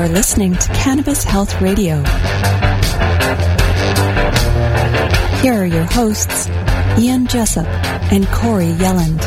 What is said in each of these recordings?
You're listening to Cannabis Health Radio. Here are your hosts, Ian Jessup and Corey Yelland.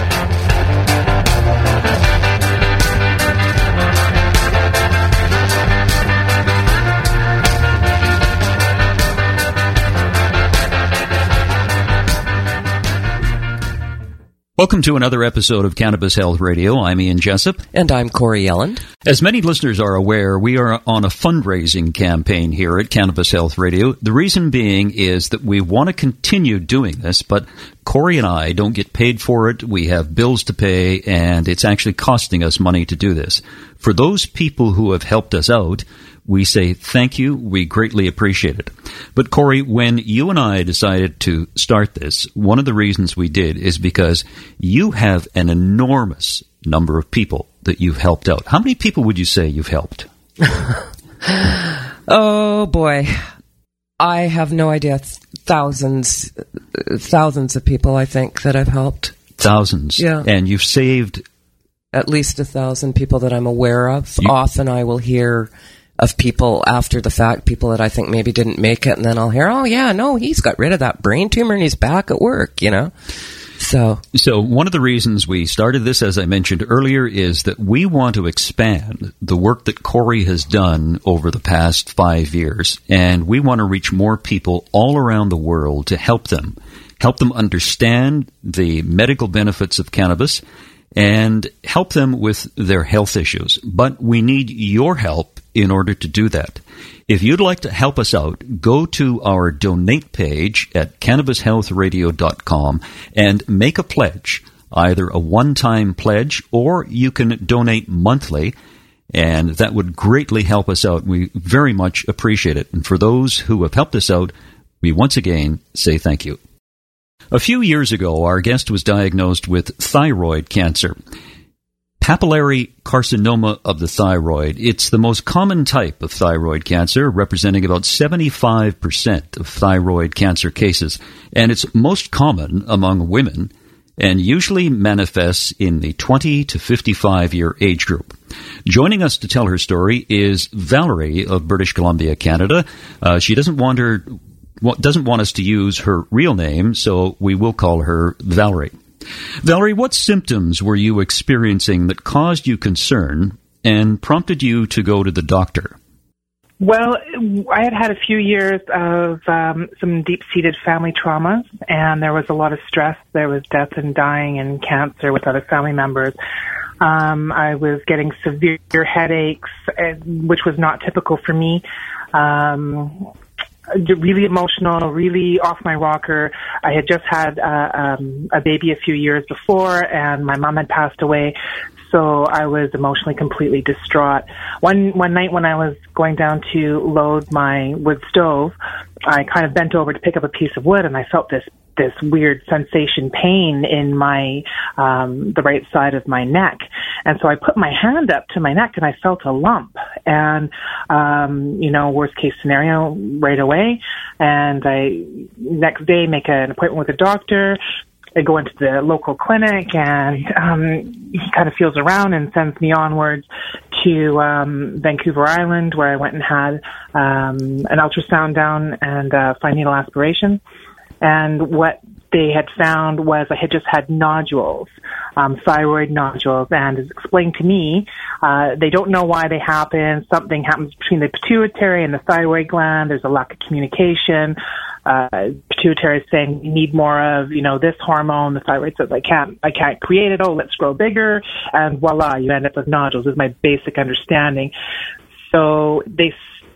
Welcome to another episode of Cannabis Health Radio. I'm Ian Jessup. And I'm Corey Yelland. As many listeners are aware, we are on a fundraising campaign here at Cannabis Health Radio. The reason being is that we want to continue doing this, but Corey and I don't get paid for it. We have bills to pay, and it's actually costing us money to do this. For those people who have helped us out, we say thank you. We greatly appreciate it. But Corey, when you and I decided to start this, one of the reasons we did is because you have an enormous number of people that you've helped out. How many people would you say you've helped? oh boy. I have no idea. Thousands, thousands of people, I think, that I've helped. Thousands. Yeah. And you've saved at least a thousand people that I'm aware of. You- Often I will hear of people after the fact, people that I think maybe didn't make it, and then I'll hear, oh yeah, no, he's got rid of that brain tumor and he's back at work, you know? So, So, one of the reasons we started this, as I mentioned earlier, is that we want to expand the work that Corey has done over the past five years, and we want to reach more people all around the world to help them, help them understand the medical benefits of cannabis, and help them with their health issues. But we need your help in order to do that. If you'd like to help us out, go to our donate page at cannabishealthradio.com and make a pledge, either a one-time pledge or you can donate monthly and that would greatly help us out. We very much appreciate it. And for those who have helped us out, we once again say thank you. A few years ago, our guest was diagnosed with thyroid cancer. Papillary carcinoma of the thyroid. It's the most common type of thyroid cancer, representing about 75% of thyroid cancer cases. And it's most common among women and usually manifests in the 20 to 55 year age group. Joining us to tell her story is Valerie of British Columbia, Canada. Uh, she doesn't want her doesn't want us to use her real name, so we will call her Valerie. Valerie, what symptoms were you experiencing that caused you concern and prompted you to go to the doctor? Well, I had had a few years of um, some deep-seated family traumas, and there was a lot of stress. There was death and dying and cancer with other family members. Um, I was getting severe headaches, which was not typical for me. Um, really emotional, really off my rocker. I had just had uh, um, a baby a few years before, and my mom had passed away. So I was emotionally completely distraught. One one night when I was going down to load my wood stove, I kind of bent over to pick up a piece of wood, and I felt this this weird sensation pain in my um the right side of my neck and so i put my hand up to my neck and i felt a lump and um you know worst case scenario right away and i next day make an appointment with a doctor I go into the local clinic and um, he kind of feels around and sends me onwards to um, Vancouver Island where I went and had um, an ultrasound down and uh, fine needle aspiration. And what they had found was I had just had nodules, um, thyroid nodules, and as explained to me, uh, they don't know why they happen. Something happens between the pituitary and the thyroid gland. There's a lack of communication. Uh, pituitary is saying we need more of, you know, this hormone. The thyroid says I can't, I can't create it. Oh, let's grow bigger, and voila, you end up with nodules. Is my basic understanding. So they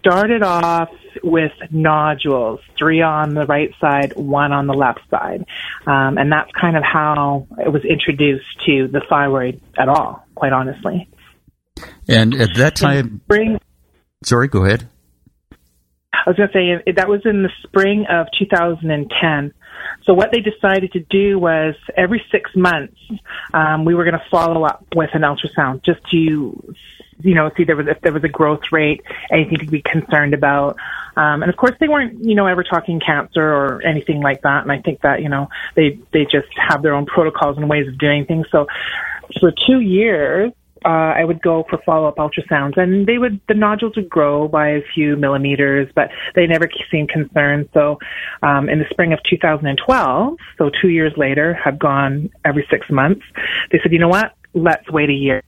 started off with nodules, three on the right side, one on the left side. Um, and that's kind of how it was introduced to the thyroid at all, quite honestly. And at that time, Spring, sorry, go ahead. I was going to say that was in the spring of 2010. So what they decided to do was every six months, um, we were going to follow up with an ultrasound just to, you know, see there was if there was a growth rate, anything to be concerned about. Um, and of course, they weren't, you know, ever talking cancer or anything like that. And I think that, you know, they they just have their own protocols and ways of doing things. So for two years, uh, I would go for follow up ultrasounds, and they would the nodules would grow by a few millimeters, but they never seemed concerned. So, um, in the spring of 2012, so two years later, had gone every six months. They said, you know what? Let's wait a year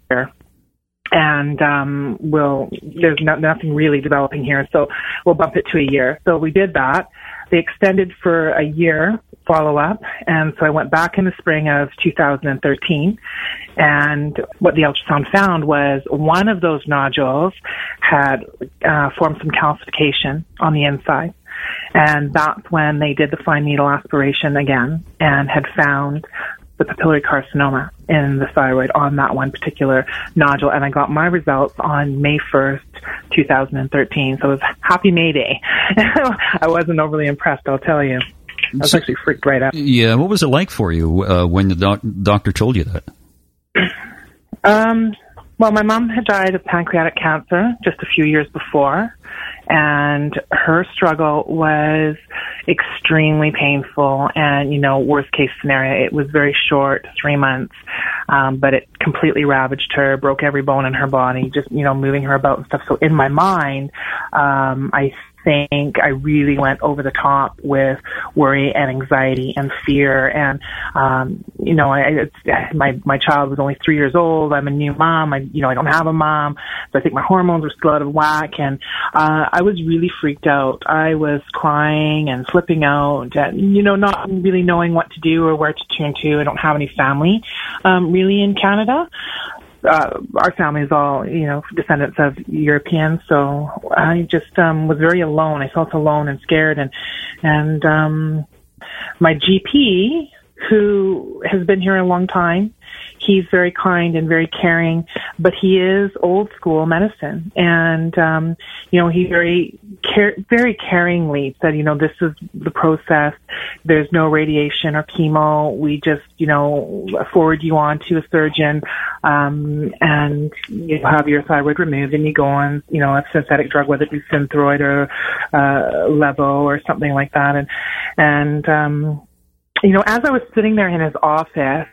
and um, we'll there's not, nothing really developing here, so we'll bump it to a year. So we did that. They extended for a year follow up, and so I went back in the spring of 2013, and what the ultrasound found was one of those nodules had uh, formed some calcification on the inside. And that's when they did the fine needle aspiration again and had found the papillary carcinoma in the thyroid on that one particular nodule. And I got my results on May 1st, 2013. So it was happy May Day. I wasn't overly impressed, I'll tell you. I was actually freaked right out. Yeah, what was it like for you uh, when the doc- doctor told you that? Um, well, my mom had died of pancreatic cancer just a few years before, and her struggle was extremely painful and you know worst case scenario it was very short three months um but it completely ravaged her broke every bone in her body just you know moving her about and stuff so in my mind um i think I really went over the top with worry and anxiety and fear. And, um, you know, I, it's, my, my child was only three years old. I'm a new mom. I, you know, I don't have a mom. So I think my hormones were still out of whack. And, uh, I was really freaked out. I was crying and flipping out and, you know, not really knowing what to do or where to turn to. I don't have any family, um, really in Canada uh, our family is all, you know, descendants of Europeans, so I just um, was very alone. I felt alone and scared, and and um, my GP, who has been here a long time, he's very kind and very caring, but he is old school medicine. And, um, you know, he very, care, very caringly said, you know, this is the process. There's no radiation or chemo. We just, you know, forward you on to a surgeon, um, and you have your thyroid removed and you go on, you know, a synthetic drug, whether it be Synthroid or, uh, Levo or something like that. And, and, um, you know, as I was sitting there in his office,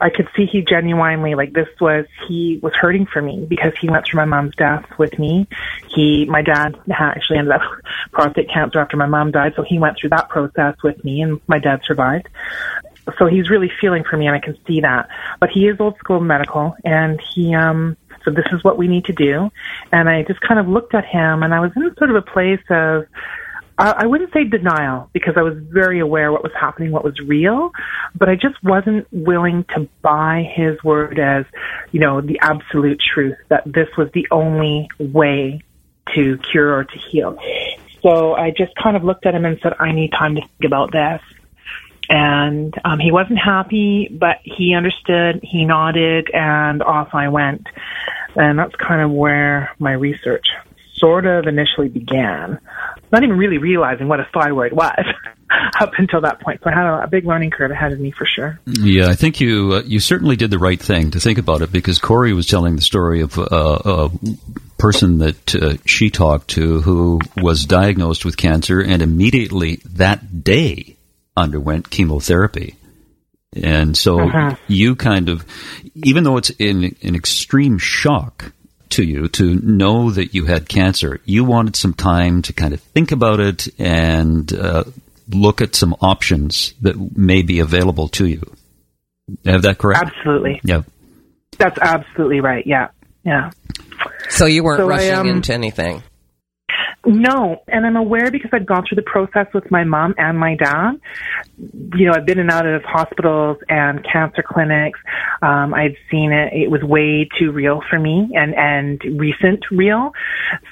I could see he genuinely like this was he was hurting for me because he went through my mom's death with me. He my dad actually ended up prostate cancer after my mom died, so he went through that process with me, and my dad survived. So he's really feeling for me, and I can see that. But he is old school medical, and he um so this is what we need to do. And I just kind of looked at him, and I was in sort of a place of I wouldn't say denial because I was very aware what was happening, what was real, but I just wasn't willing to buy his word as, you know, the absolute truth that this was the only way to cure or to heal. So I just kind of looked at him and said, I need time to think about this. And um, he wasn't happy, but he understood, he nodded, and off I went. And that's kind of where my research sort of initially began, not even really realizing what a thyroid was up until that point. So I had a, a, big learning curve ahead of me for sure. Yeah, I think you uh, you certainly did the right thing to think about it because Corey was telling the story of uh, a person that uh, she talked to who was diagnosed with cancer and immediately that day underwent chemotherapy. And so uh-huh. you kind of, even though it's in an extreme shock, to you to know that you had cancer. You wanted some time to kind of think about it and uh, look at some options that may be available to you. Have that correct? Absolutely. Yeah. That's absolutely right. Yeah. Yeah. So you weren't so rushing I, um, into anything. No, and I'm aware because I've gone through the process with my mom and my dad. You know, I've been in and out of hospitals and cancer clinics. Um, I've seen it. It was way too real for me and, and recent real.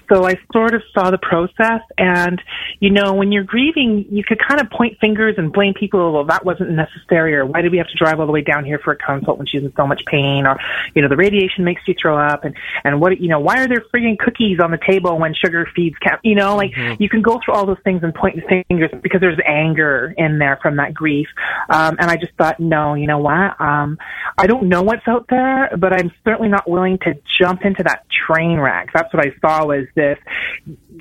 So I sort of saw the process and, you know, when you're grieving, you could kind of point fingers and blame people. Well, that wasn't necessary or why did we have to drive all the way down here for a consult when she's in so much pain or, you know, the radiation makes you throw up and, and what, you know, why are there frigging cookies on the table when sugar feeds cat? You know, like mm-hmm. you can go through all those things and point fingers because there's anger in there from that grief. Um, and I just thought, no, you know what? Um, I don't know what's out there, but I'm certainly not willing to jump into that train wreck. That's what I saw was this.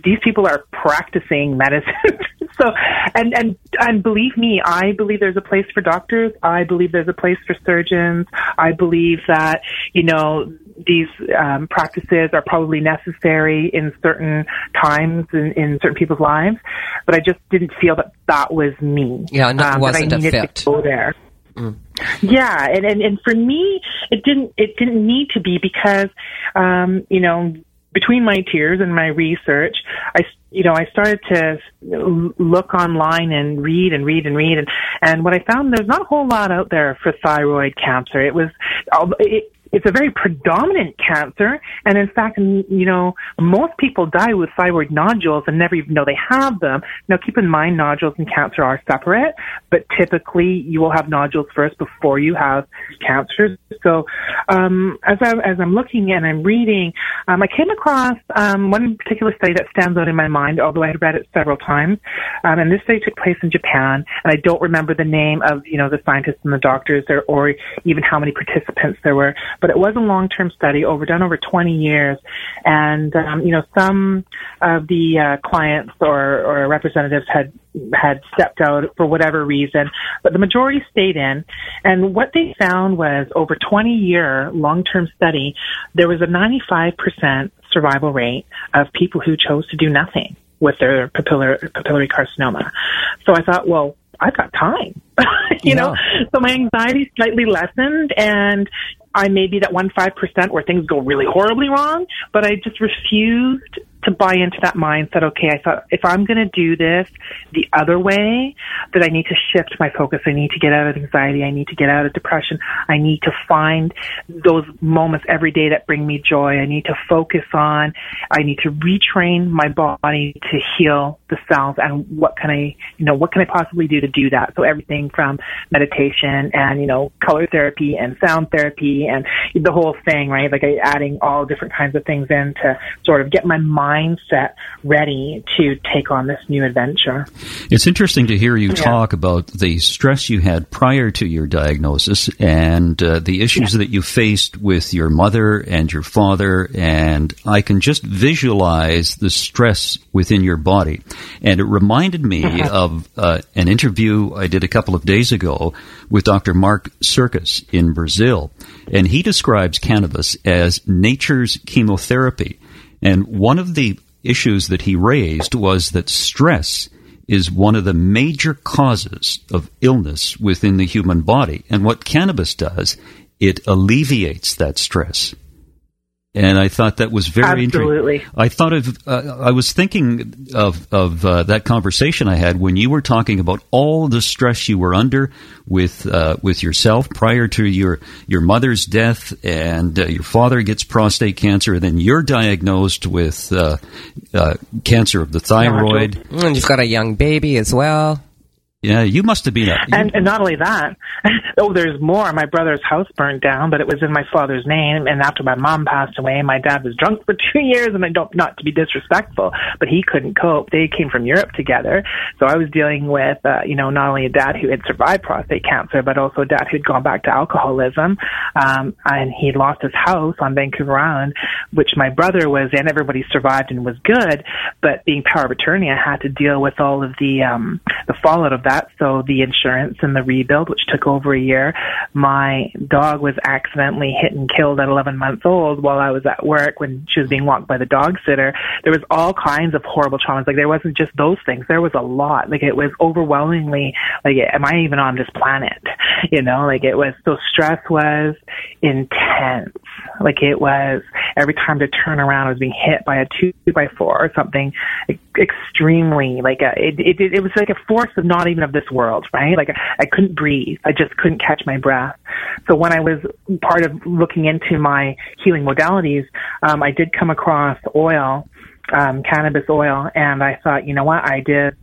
These people are practicing medicine. so, and, and, and believe me, I believe there's a place for doctors. I believe there's a place for surgeons. I believe that, you know, these um, practices are probably necessary in certain times in, in certain people's lives, but I just didn't feel that that was me. Yeah, no, it um, wasn't that I a needed fit. to go there. Yeah, and, and and for me, it didn't it didn't need to be because, um, you know, between my tears and my research, I you know I started to look online and read and read and read and and what I found there's not a whole lot out there for thyroid cancer. It was it, it's a very predominant cancer, and in fact, you know, most people die with thyroid nodules and never even know they have them. Now, keep in mind, nodules and cancer are separate, but typically you will have nodules first before you have cancer. So, um, as I as I'm looking and I'm reading, um, I came across um, one particular study that stands out in my mind, although I had read it several times. Um, and this study took place in Japan, and I don't remember the name of you know the scientists and the doctors, or, or even how many participants there were. But it was a long-term study, over done over 20 years, and um, you know some of the uh, clients or, or representatives had had stepped out for whatever reason, but the majority stayed in. And what they found was over 20 year long term study, there was a 95% survival rate of people who chose to do nothing with their papillary, papillary carcinoma. So I thought, well, I've got time, you know? So my anxiety slightly lessened and I may be that one five percent where things go really horribly wrong, but I just refused to buy into that mindset. Okay, I thought if I'm going to do this the other way, that I need to shift my focus. I need to get out of anxiety. I need to get out of depression. I need to find those moments every day that bring me joy. I need to focus on. I need to retrain my body to heal the cells. And what can I, you know, what can I possibly do to do that? So everything from meditation and you know color therapy and sound therapy and the whole thing, right? Like I, adding all different kinds of things in to sort of get my mindset ready to take on this new adventure. It's interesting to hear you Yeah. talk about the stress you had prior to your diagnosis and uh, the issues that you faced with your mother and your father. And I can just visualize the stress within your body. And it reminded me of uh, an interview I did a couple of days ago with Dr. Mark Sircus in Brazil. And he describes cannabis as nature's chemotherapy. And one of the issues that he raised was that stress is one of the major causes of illness within the human body. And what cannabis does, it alleviates that stress. And I thought that was very Absolutely. interesting. I thought of, uh, I was thinking of, of uh, that conversation I had when you were talking about all the stress you were under with, uh, with yourself prior to your, your mother's death and uh, your father gets prostate cancer and then you're diagnosed with, uh, uh, cancer of the thyroid. And you've got a young baby as well. Yeah, you must have been a, And, and not only that, oh, there's more. My brother's house burned down, but it was in my father's name. And after my mom passed away, my dad was drunk for two years. And I don't, not to be disrespectful, but he couldn't cope. They came from Europe together. So I was dealing with, uh, you know, not only a dad who had survived prostate cancer, but also a dad who'd gone back to alcoholism. Um, and he lost his house on Vancouver Island, which my brother was in. Everybody survived and was good. But being power of attorney, I had to deal with all of the, um, the fallout of that. So the insurance and the rebuild, which took over a year. My dog was accidentally hit and killed at 11 months old while I was at work when she was being walked by the dog sitter. There was all kinds of horrible traumas. Like there wasn't just those things. There was a lot. Like it was overwhelmingly like, am I even on this planet? You know, like it was, so stress was intense. Like it was every time to turn around, I was being hit by a two by four or something extremely like a, it, it, it was like a force of not even of this world, right? Like I couldn't breathe. I just couldn't catch my breath. So when I was part of looking into my healing modalities, um, I did come across oil um, cannabis oil, and I thought, you know what, I did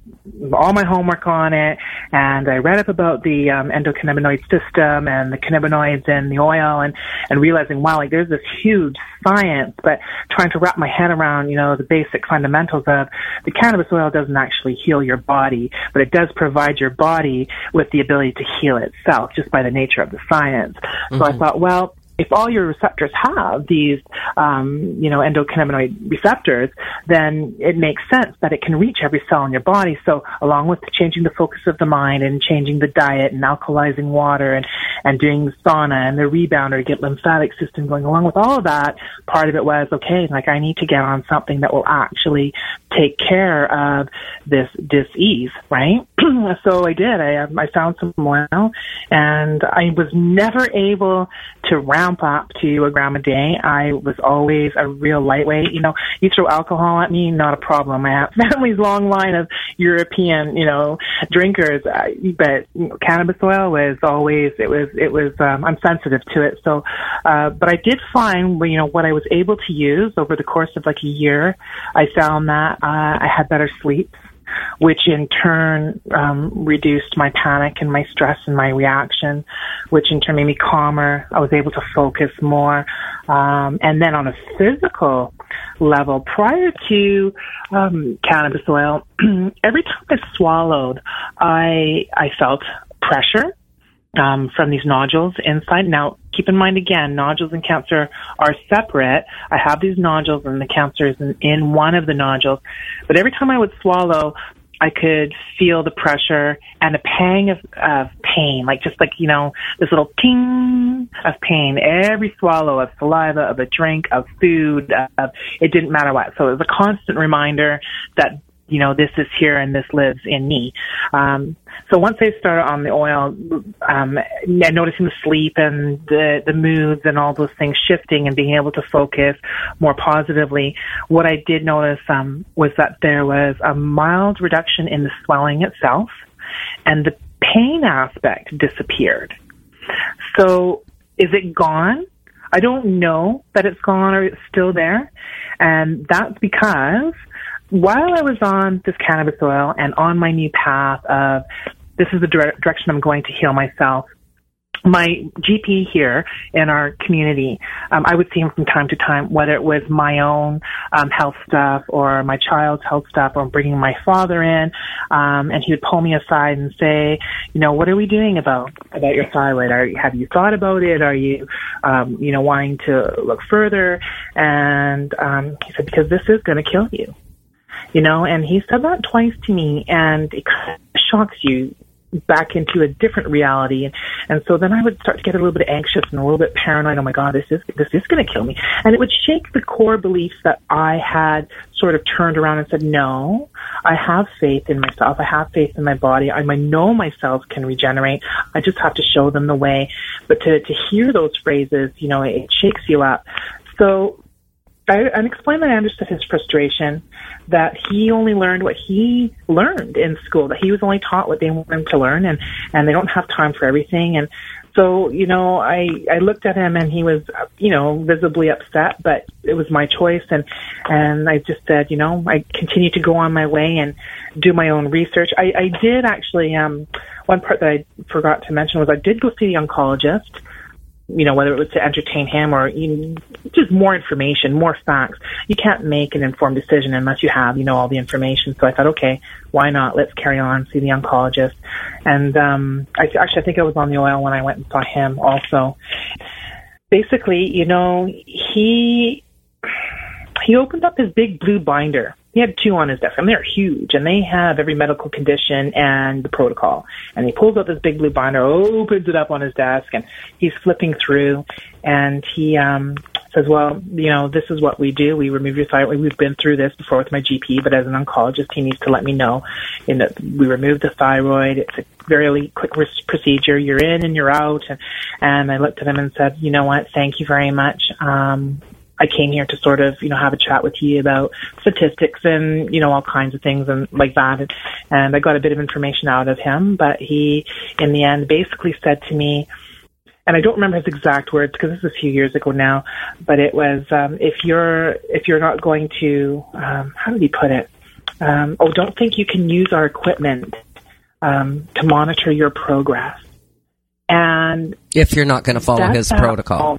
all my homework on it, and I read up about the um, endocannabinoid system and the cannabinoids in the oil, and and realizing, wow, like there's this huge science, but trying to wrap my head around, you know, the basic fundamentals of the cannabis oil doesn't actually heal your body, but it does provide your body with the ability to heal itself just by the nature of the science. So I thought, well, if all your receptors have these, um, you know, endocannabinoid receptors, then it makes sense that it can reach every cell in your body. So along with changing the focus of the mind and changing the diet and alkalizing water and, and doing sauna and the rebounder get lymphatic system going along with all of that, part of it was, okay, like I need to get on something that will actually take care of this disease, right? so I did. I, I found some oil and I was never able to ramp up to a gram a day. I was always a real lightweight. You know, you throw alcohol at me, not a problem. I have family's long line of European, you know, drinkers, but you know, cannabis oil was always, it was, it was, um, I'm sensitive to it. So, uh, but I did find, you know, what I was able to use over the course of like a year, I found that, uh, I had better sleep which in turn um, reduced my panic and my stress and my reaction, which in turn made me calmer. I was able to focus more. Um, and then on a physical level, prior to um, cannabis oil, every time I swallowed, I I felt pressure um, from these nodules inside. Now, keep in mind again, nodules and cancer are separate. I have these nodules and the cancer is in, in one of the nodules. But every time I would swallow, I could feel the pressure and a pang of, of pain, like just like, you know, this little ting of pain. Every swallow of saliva, of a drink, of food, of, it didn't matter what. So it was a constant reminder that you know, this is here and this lives in me. Um, so once I started on the oil, um, noticing the sleep and the, the moods and all those things shifting and being able to focus more positively, what I did notice, um, was that there was a mild reduction in the swelling itself and the pain aspect disappeared. So is it gone? I don't know that it's gone or it's still there. And that's because while I was on this cannabis oil and on my new path of this is the dire- direction I'm going to heal myself, my GP here in our community, um, I would see him from time to time, whether it was my own um, health stuff or my child's health stuff, or bringing my father in, um, and he would pull me aside and say, you know, what are we doing about about your thyroid? Are have you thought about it? Are you, um, you know, wanting to look further? And um, he said, because this is going to kill you you know, and he said that twice to me and it kind of shocks you back into a different reality. And and so then I would start to get a little bit anxious and a little bit paranoid. Oh my god this is this is going to kill me. And it would shake the core beliefs that I had sort of turned around and said no I have faith in myself. I have faith in my body. I, I know my cells can regenerate. I just have to show them the way. But to to hear those phrases you know it, it shakes you up. So I, I explained that I understood his frustration, that he only learned what he learned in school, that he was only taught what they want him to learn, and and they don't have time for everything. And so, you know, I I looked at him, and he was, you know, visibly upset, but it was my choice, and and I just said, you know, I continue to go on my way and do my own research. I, I did actually. Um, one part that I forgot to mention was I did go see the oncologist you know, whether it was to entertain him or you know, just more information, more facts. You can't make an informed decision unless you have, you know, all the information. So I thought, okay, why not? Let's carry on, see the oncologist. And um, I actually, I think I was on the oil when I went and saw him also. Basically, you know, he he opened up his big blue binder he had two on his desk, and they're huge, and they have every medical condition and the protocol. And he pulls out this big blue binder, opens it up on his desk, and he's flipping through, and he um, says, "Well, you know, this is what we do. We remove your thyroid. We've been through this before with my GP, but as an oncologist, he needs to let me know. In that we remove the thyroid. It's a very quick procedure. You're in and you're out." And, and I looked at him and said, "You know what? Thank you very much. Um, I came here to sort of, you know, have a chat with you about statistics and, you know, all kinds of things and like that. And, and I got a bit of information out of him, but he, in the end, basically said to me, and I don't remember his exact words because this is a few years ago now, but it was, um, if you're, if you're not going to, um, how did he put it? Um, oh, don't think you can use our equipment, um, to monitor your progress. And if you're not going to follow his protocol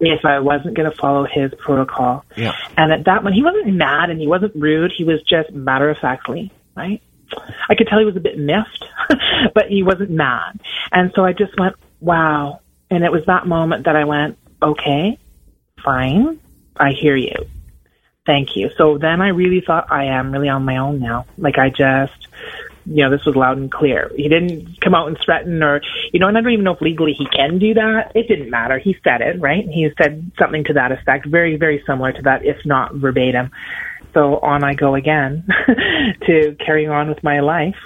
if I wasn't going to follow his protocol. Yeah. And at that moment, he wasn't mad and he wasn't rude. He was just matter of factly, right? I could tell he was a bit miffed, but he wasn't mad. And so I just went, wow. And it was that moment that I went, okay, fine, I hear you. Thank you. So then I really thought I am really on my own now. Like I just, you know, this was loud and clear. He didn't come out and threaten or, you know, and I don't even know if legally he can do that. It didn't matter. He said it, right? He said something to that effect, very, very similar to that, if not verbatim. So on I go again to carry on with my life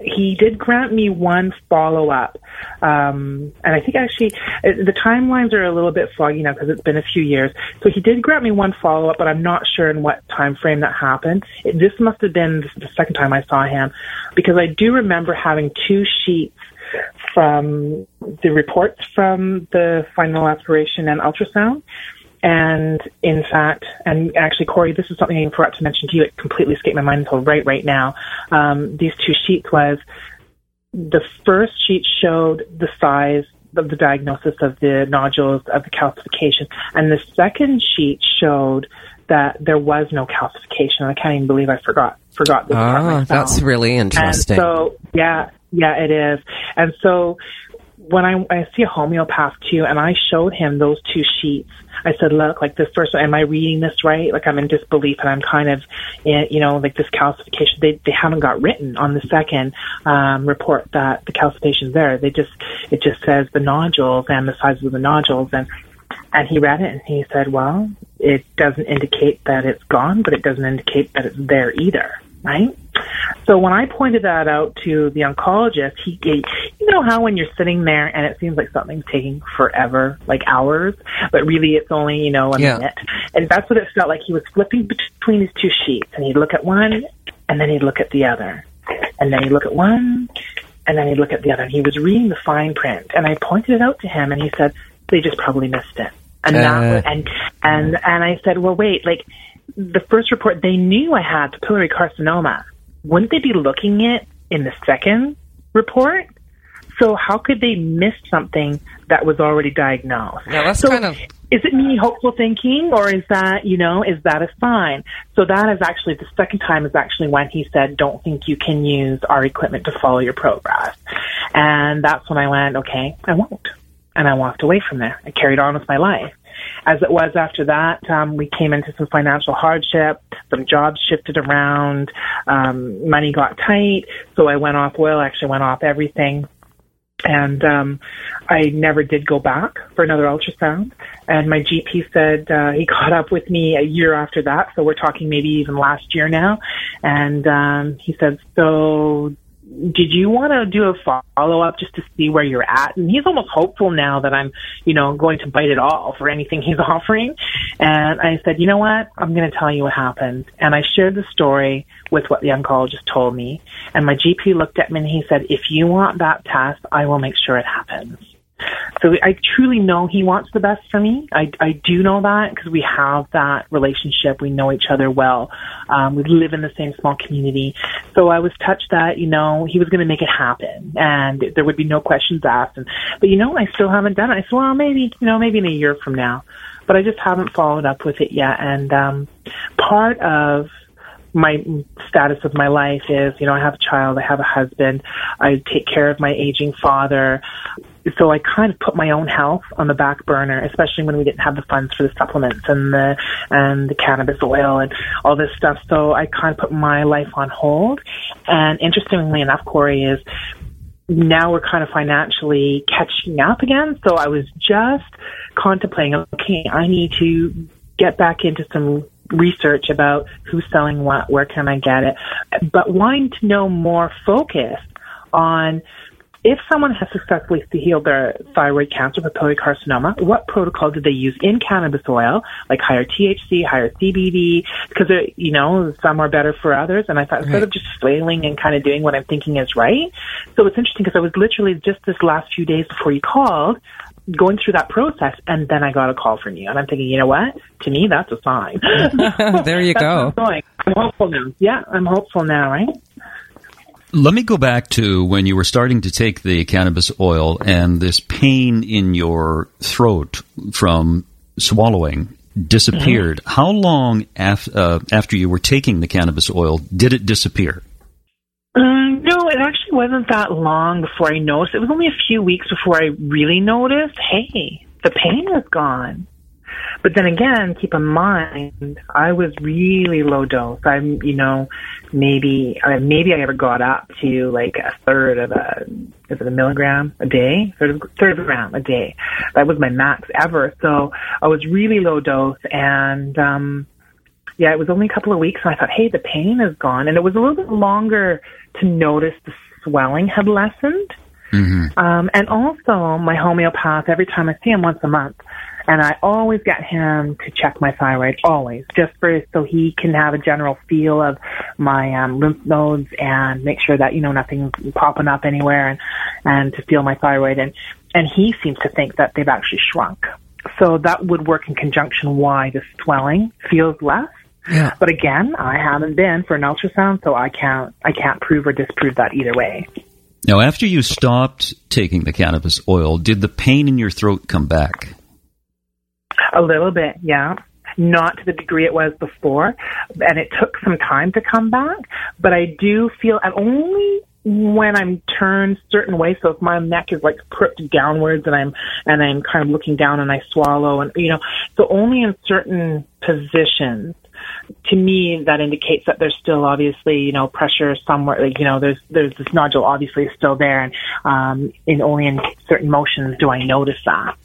he did grant me one follow up, um, and I think actually uh, the timelines are a little bit foggy now because it's been a few years. So he did grant me one follow up, but I'm not sure in what time frame that happened. It, this must have been the second time I saw him, because I do remember having two sheets from the reports from the final aspiration and ultrasound and in fact, and actually, Corey, this is something I forgot to mention to you. It completely escaped my mind until right, right now. Um, these two sheets was the first sheet showed the size of the diagnosis of the nodules of the calcification, and the second sheet showed that there was no calcification. I can't even believe I forgot forgot this. Ah, that's really interesting. And so yeah, yeah, it is. And so when I, I see a homeopath too, and I showed him those two sheets I said, look, like this first, one, am I reading this right? Like I'm in disbelief and I'm kind of, you know, like this calcification, they, they haven't got written on the second, um, report that the calcification's there. They just, it just says the nodules and the size of the nodules and, and he read it and he said, well, it doesn't indicate that it's gone, but it doesn't indicate that it's there either right? So when I pointed that out to the oncologist, he, he, you know how when you're sitting there and it seems like something's taking forever, like hours, but really it's only, you know, a yeah. minute. And that's what it felt like. He was flipping between his two sheets and he'd look at one and then he'd look at the other. And then he'd look at one and then he'd look at the other. And he was reading the fine print and I pointed it out to him and he said, they just probably missed it. And uh. that, and, and, and I said, well, wait, like, the first report, they knew I had papillary carcinoma. Wouldn't they be looking it in the second report? So how could they miss something that was already diagnosed? Yeah, that's so kind of. Is it me hopeful thinking, or is that you know is that a sign? So that is actually the second time is actually when he said, "Don't think you can use our equipment to follow your progress," and that's when I went, "Okay, I won't," and I walked away from there. I carried on with my life as it was after that, um, we came into some financial hardship. Some jobs shifted around. Um, money got tight. So I went off oil, actually went off everything. And um, I never did go back for another ultrasound. And my GP said uh, he caught up with me a year after that. So we're talking maybe even last year now. And um, he said, So did you want to do a follow up just to see where you're at? And he's almost hopeful now that I'm, you know, going to bite it all for anything he's offering. And I said, you know what? I'm going to tell you what happened. And I shared the story with what the oncologist told me. And my GP looked at me and he said, if you want that test, I will make sure it happens. So I truly know he wants the best for me. I, I do know that because we have that relationship. We know each other well. Um, we live in the same small community. So I was touched that, you know, he was going to make it happen and there would be no questions asked. And, but you know, I still haven't done it. I said, well, maybe, you know, maybe in a year from now, but I just haven't followed up with it yet. And, um, part of my status of my life is, you know, I have a child, I have a husband, I take care of my aging father so I kind of put my own health on the back burner, especially when we didn't have the funds for the supplements and the and the cannabis oil and all this stuff. So I kind of put my life on hold. And interestingly enough, Corey is now we're kind of financially catching up again. So I was just contemplating, okay, I need to get back into some research about who's selling what, where can I get it, but wanting to know more focus on if someone has successfully healed their thyroid cancer, papillary carcinoma, what protocol did they use in cannabis oil, like higher THC, higher CBD? Because they, you know some are better for others, and I thought instead of just flailing and kind of doing what I'm thinking is right. So it's interesting because I was literally just this last few days before you called, going through that process, and then I got a call from you, and I'm thinking, you know what? To me, that's a sign. there you go. I'm hopeful now. Yeah, I'm hopeful now, right? Let me go back to when you were starting to take the cannabis oil and this pain in your throat from swallowing disappeared. Mm-hmm. How long af- uh, after you were taking the cannabis oil did it disappear? Um, no, it actually wasn't that long before I noticed. It was only a few weeks before I really noticed, hey, the pain was gone. But then again, keep in mind, I was really low dose. I'm, you know, maybe, maybe I ever got up to like a third of a, is it a milligram a day? Third of, third of a gram a day. That was my max ever. So I was really low dose and, um, yeah, it was only a couple of weeks and I thought, hey, the pain is gone. And it was a little bit longer to notice the swelling had lessened. Mm-hmm. Um, and also my homeopath, every time I see him once a month, and I always get him to check my thyroid, always, just for so he can have a general feel of my um, lymph nodes and make sure that you know nothing's popping up anywhere, and and to feel my thyroid. And and he seems to think that they've actually shrunk. So that would work in conjunction why the swelling feels less. Yeah. But again, I haven't been for an ultrasound, so I can't I can't prove or disprove that either way. Now, after you stopped taking the cannabis oil, did the pain in your throat come back? A little bit, yeah. Not to the degree it was before, and it took some time to come back. But I do feel, and only when I'm turned certain ways. So if my neck is like crooked downwards, and I'm and I'm kind of looking down, and I swallow, and you know, so only in certain positions to me that indicates that there's still obviously you know pressure somewhere like you know there's there's this nodule obviously still there and um in only in certain motions do i notice that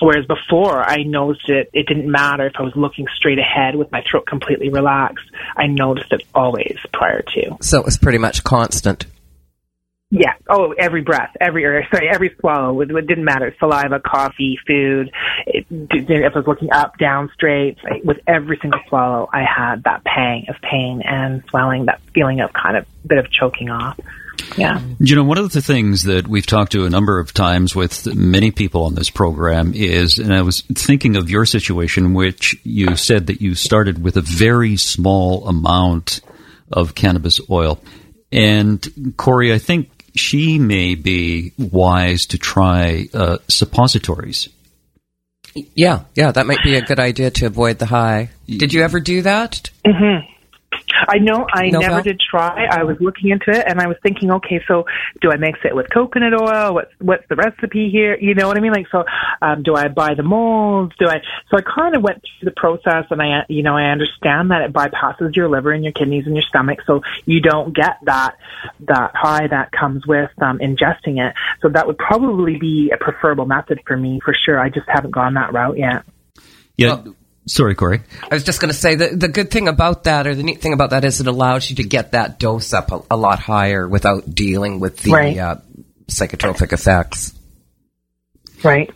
Whereas before, I noticed it, it didn't matter if I was looking straight ahead with my throat completely relaxed. I noticed it always prior to. So it was pretty much constant. Yeah. Oh, every breath, every or sorry, every swallow. It, it didn't matter. Saliva, coffee, food. It, if I was looking up, down, straight, with every single swallow, I had that pang of pain and swelling, that feeling of kind of bit of choking off. Yeah. You know, one of the things that we've talked to a number of times with many people on this program is, and I was thinking of your situation, which you said that you started with a very small amount of cannabis oil. And Corey, I think she may be wise to try uh, suppositories. Yeah, yeah, that might be a good idea to avoid the high. Did you ever do that? Mm-hmm. I know I no never did try. I was looking into it and I was thinking, okay, so do I mix it with coconut oil? What's what's the recipe here? You know what I mean? Like, so um, do I buy the molds? Do I? So I kind of went through the process, and I, you know, I understand that it bypasses your liver and your kidneys and your stomach, so you don't get that that high that comes with um, ingesting it. So that would probably be a preferable method for me for sure. I just haven't gone that route yet. Yeah. Well, Sorry, Corey. I was just going to say the the good thing about that, or the neat thing about that, is it allows you to get that dose up a, a lot higher without dealing with the right. uh, psychotropic effects. Right.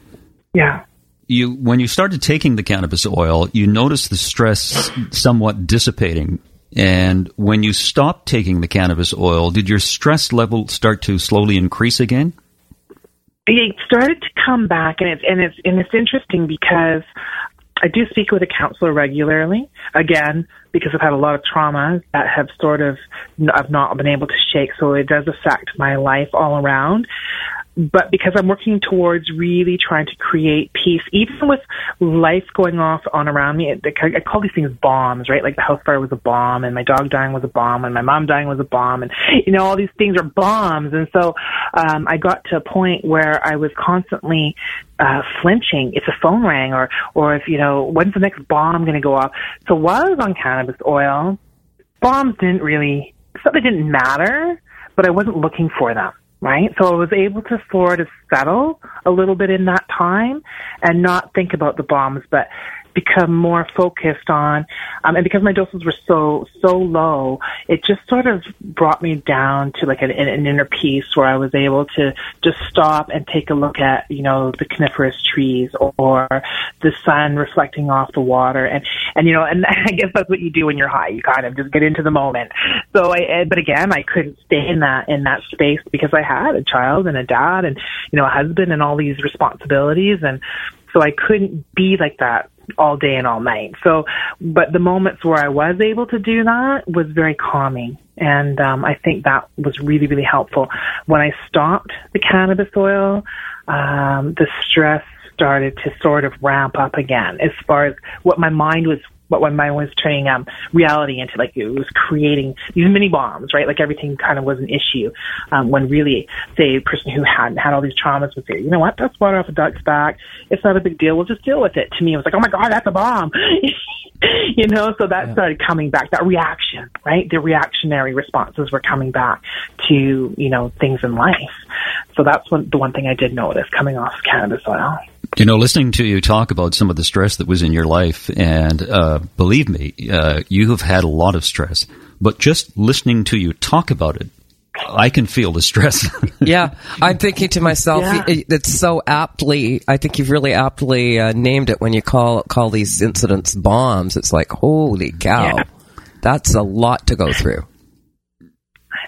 Yeah. You when you started taking the cannabis oil, you noticed the stress somewhat dissipating. And when you stopped taking the cannabis oil, did your stress level start to slowly increase again? It started to come back, and it's and it's and it's interesting because I do speak with a counselor regularly, again, because I've had a lot of trauma that have sort of, I've not been able to shake, so it does affect my life all around but because I'm working towards really trying to create peace, even with life going off on around me, I call these things bombs, right? Like the house fire was a bomb, and my dog dying was a bomb, and my mom dying was a bomb, and you know all these things are bombs. And so um, I got to a point where I was constantly uh, flinching if the phone rang, or or if you know when's the next bomb going to go off. So while I was on cannabis oil, bombs didn't really, so they didn't matter, but I wasn't looking for them right? So I was able to sort of settle a little bit in that time and not think about the bombs, but become more focused on, um, and because my doses were so so low, it just sort of brought me down to like an, an inner peace where I was able to just stop and take a look at you know the coniferous trees or the sun reflecting off the water, and and you know, and I guess that's what you do when you're high. You kind of just get into the moment. So I, but again, I couldn't stay in that in that space because I had a child and a dad and you know a husband and all these responsibilities and so I couldn't be like that all day and all night. So, but the moments where I was able to do that was very calming. And um, I think that was really, really helpful. When I stopped the cannabis oil, um, the stress started to sort of ramp up again as far as what my mind was but when mine was turning um, reality into like it was creating these mini bombs, right? Like everything kind of was an issue. Um, when really, say, a person who hadn't had all these traumas would say, you know what, that's water off a duck's back. It's not a big deal. We'll just deal with it. To me, it was like, oh my god, that's a bomb. you know, so that yeah. started coming back. That reaction, right? The reactionary responses were coming back to you know things in life. So that's one, the one thing I did notice coming off cannabis oil. You know, listening to you talk about some of the stress that was in your life, and uh, believe me, uh, you have had a lot of stress. But just listening to you talk about it, I can feel the stress. yeah, I'm thinking to myself, yeah. it's so aptly. I think you've really aptly uh, named it when you call call these incidents bombs. It's like, holy cow, yeah. that's a lot to go through.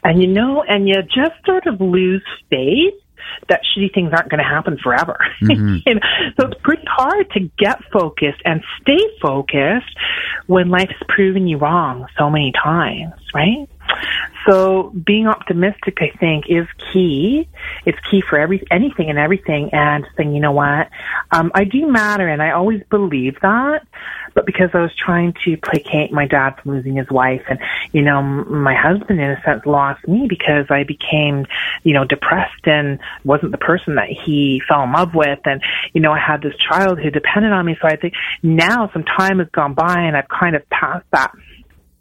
And you know, and you just sort of lose faith that shitty things aren't going to happen forever. Mm-hmm. so it's pretty hard to get focused and stay focused when life's proven you wrong so many times, right? So being optimistic, I think, is key. It's key for every anything and everything. And saying, you know what, um, I do matter, and I always believe that. But because I was trying to placate my dad from losing his wife, and you know, my husband, in a sense, lost me because I became, you know, depressed and wasn't the person that he fell in love with, and you know, I had this child who depended on me. So I think now some time has gone by, and I've kind of passed that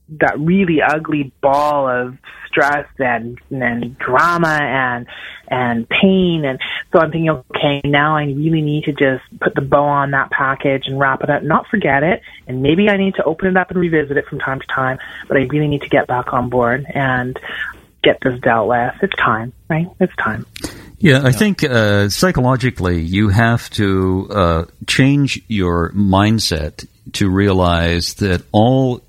that really ugly ball of stress and and drama and and pain. And so I'm thinking okay now I really need to just put the bow on that package and wrap it up not forget it. And maybe I need to open it up and revisit it from time to time but I really need to get back on board and get this dealt with. It's time right? It's time. Yeah, I think uh, psychologically you have to uh, change your mindset to realize that all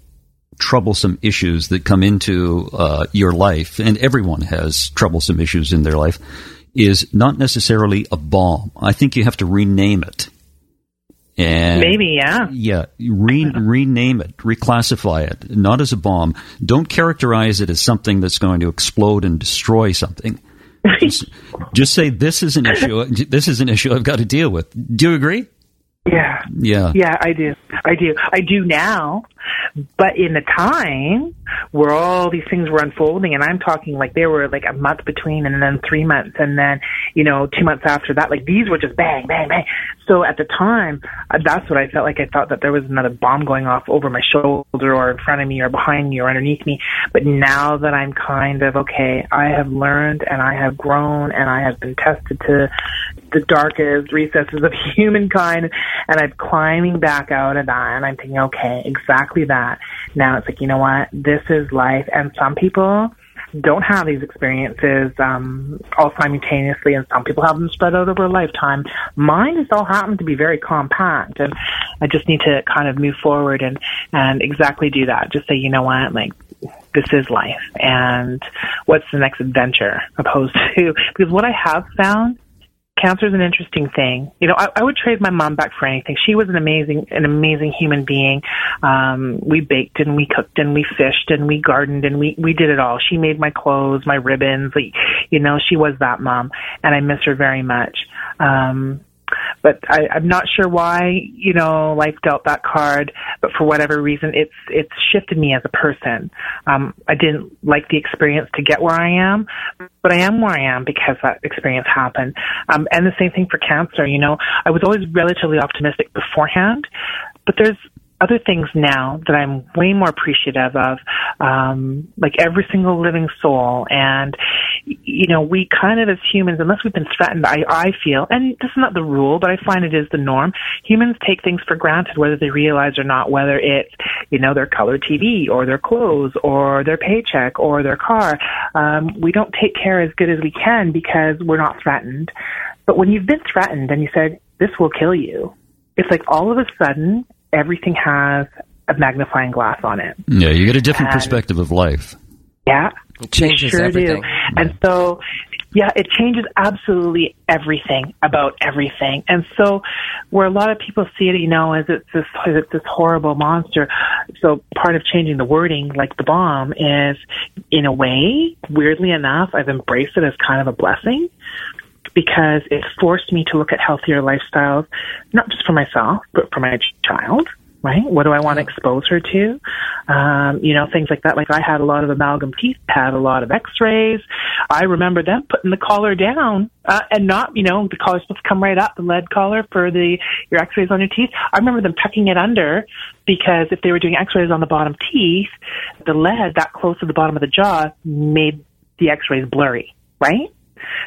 troublesome issues that come into uh, your life, and everyone has troublesome issues in their life, is not necessarily a bomb. I think you have to rename it. And maybe, yeah, yeah, re- rename it, reclassify it, not as a bomb. Don't characterize it as something that's going to explode and destroy something. just, just say this is an issue. This is an issue I've got to deal with. Do you agree? Yeah. Yeah. Yeah, I do. I do. I do now. But in the time where all these things were unfolding, and I'm talking like there were like a month between and then three months and then, you know, two months after that, like these were just bang, bang, bang. So at the time, uh, that's what I felt like. I thought that there was another bomb going off over my shoulder or in front of me or behind me or underneath me. But now that I'm kind of, okay, I have learned and I have grown and I have been tested to the darkest recesses of humankind and I'm climbing back out of that and I'm thinking, okay, exactly that. Now it's like, you know what? This is life. And some people don't have these experiences um, all simultaneously, and some people have them spread out over a lifetime. Mine has all happened to be very compact, and I just need to kind of move forward and and exactly do that. Just say, you know what, like this is life, and what's the next adventure, opposed to because what I have found cancer is an interesting thing. You know, I, I would trade my mom back for anything. She was an amazing, an amazing human being. Um, we baked and we cooked and we fished and we gardened and we, we did it all. She made my clothes, my ribbons. Like, you know, she was that mom and I miss her very much. Um, but I, I'm not sure why, you know, life dealt that card, but for whatever reason, it's, it's shifted me as a person. Um, I didn't like the experience to get where I am, but I am where I am because that experience happened. Um, and the same thing for cancer, you know, I was always relatively optimistic beforehand, but there's other things now that I'm way more appreciative of, um, like every single living soul. And, you know, we kind of as humans, unless we've been threatened, I, I feel, and this is not the rule, but I find it is the norm. Humans take things for granted, whether they realize or not, whether it's, you know, their color TV or their clothes or their paycheck or their car. Um, we don't take care as good as we can because we're not threatened. But when you've been threatened and you said, this will kill you, it's like all of a sudden everything has a magnifying glass on it. Yeah, you get a different and, perspective of life. Yeah, it changes sure everything. Do. And so, yeah, it changes absolutely everything about everything. And so, where a lot of people see it, you know, as it's this, as it's this horrible monster. So, part of changing the wording, like the bomb, is in a way, weirdly enough, I've embraced it as kind of a blessing because it forced me to look at healthier lifestyles, not just for myself, but for my child, right? What do I want to expose her to? Um, you know, things like that. Like I had a lot of amalgam teeth, had a lot of x-rays. I remember them putting the collar down, uh, and not, you know, the collar's supposed to come right up, the lead collar for the, your x-rays on your teeth. I remember them tucking it under because if they were doing x-rays on the bottom teeth, the lead that close to the bottom of the jaw made the x-rays blurry, right?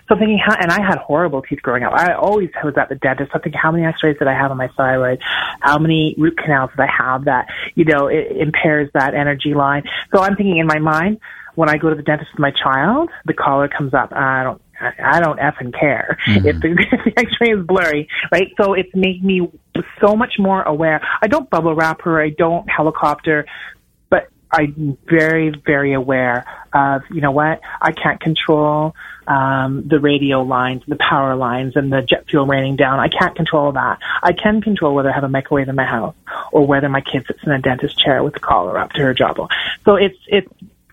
So I'm thinking, how, and I had horrible teeth growing up. I always was at the dentist. I'm thinking, how many x-rays did I have on my thyroid? How many root canals did I have that, you know, it impairs that energy line? So I'm thinking in my mind, when I go to the dentist with my child, the collar comes up. I don't, I don't effing care mm-hmm. if, the, if the X-ray is blurry, right? So it's made me so much more aware. I don't bubble wrap her. I don't helicopter I'm very, very aware of, you know what, I can't control um, the radio lines, the power lines, and the jet fuel raining down. I can't control that. I can control whether I have a microwave in my house or whether my kid sits in a dentist chair with a collar up to her jawbone. So it's, it's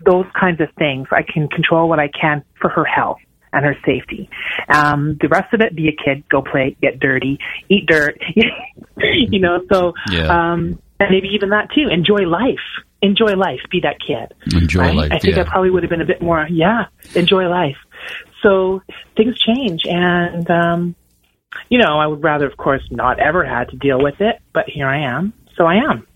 those kinds of things. I can control what I can for her health and her safety. Um, the rest of it, be a kid, go play, get dirty, eat dirt, you know, so, yeah. um, and maybe even that too. Enjoy life enjoy life, be that kid. Enjoy right? life. I think yeah. I probably would have been a bit more, yeah, enjoy life. So things change, and um, you know, I would rather, of course, not ever had to deal with it, but here I am, so I am.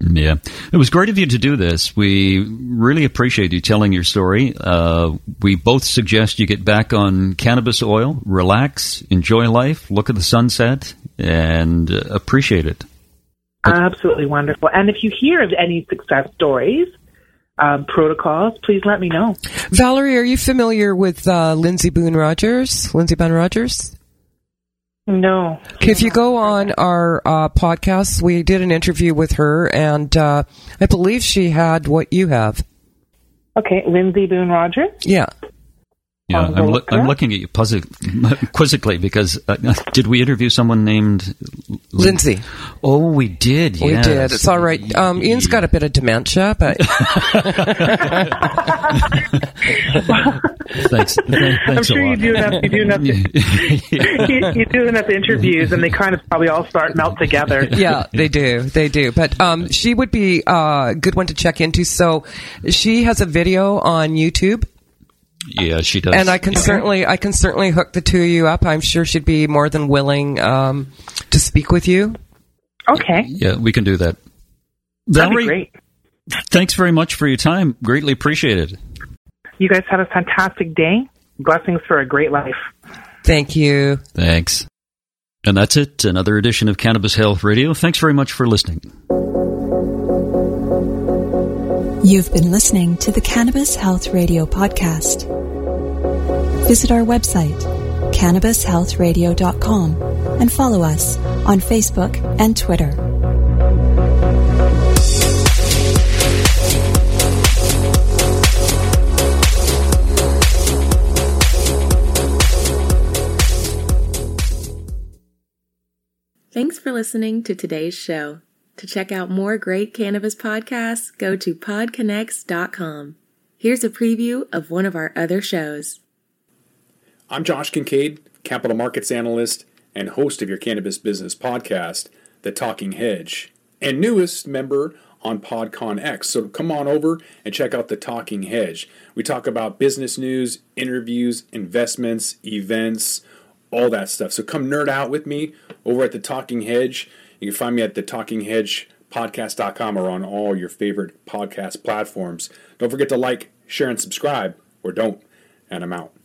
Yeah, it was great of you to do this. We really appreciate you telling your story. Uh, we both suggest you get back on cannabis oil, relax, enjoy life, look at the sunset, and uh, appreciate it. Absolutely wonderful. And if you hear of any success stories, um, protocols, please let me know. Valerie, are you familiar with uh, Lindsay Boone Rogers? Lindsay Boone Rogers? No. If you go on our uh, podcast, we did an interview with her, and uh, I believe she had what you have. Okay, Lindsay Boone Rogers? Yeah. Yeah, I'm, lo- I'm looking at you puzzle- quizzically because uh, did we interview someone named Lindsay? Oh, we did. We yes. did. It's all right. Um, Ian's got a bit of dementia, but thanks. thanks. I'm sure you do enough. You do enough. you, you, do enough interviews, and they kind of probably all start melt together. Yeah, they do. They do. But um, she would be a good one to check into. So she has a video on YouTube yeah, she does. And I can certainly, I can certainly hook the two of you up. I'm sure she'd be more than willing um, to speak with you. Okay. Yeah, we can do that. That'd Valerie, great. Thanks very much for your time. Greatly appreciated. You guys have a fantastic day. Blessings for a great life. Thank you. Thanks. And that's it. Another edition of Cannabis Health Radio. Thanks very much for listening. You've been listening to the Cannabis Health Radio podcast. Visit our website, cannabishealthradio.com, and follow us on Facebook and Twitter. Thanks for listening to today's show. To check out more great cannabis podcasts, go to podconx.com. Here's a preview of one of our other shows. I'm Josh Kincaid, capital markets analyst and host of your cannabis business podcast, The Talking Hedge, and newest member on PodCon X. So come on over and check out The Talking Hedge. We talk about business news, interviews, investments, events, all that stuff. So come nerd out with me over at The Talking Hedge. You can find me at the Talking Hedge podcast.com or on all your favorite podcast platforms. Don't forget to like, share, and subscribe, or don't. And I'm out.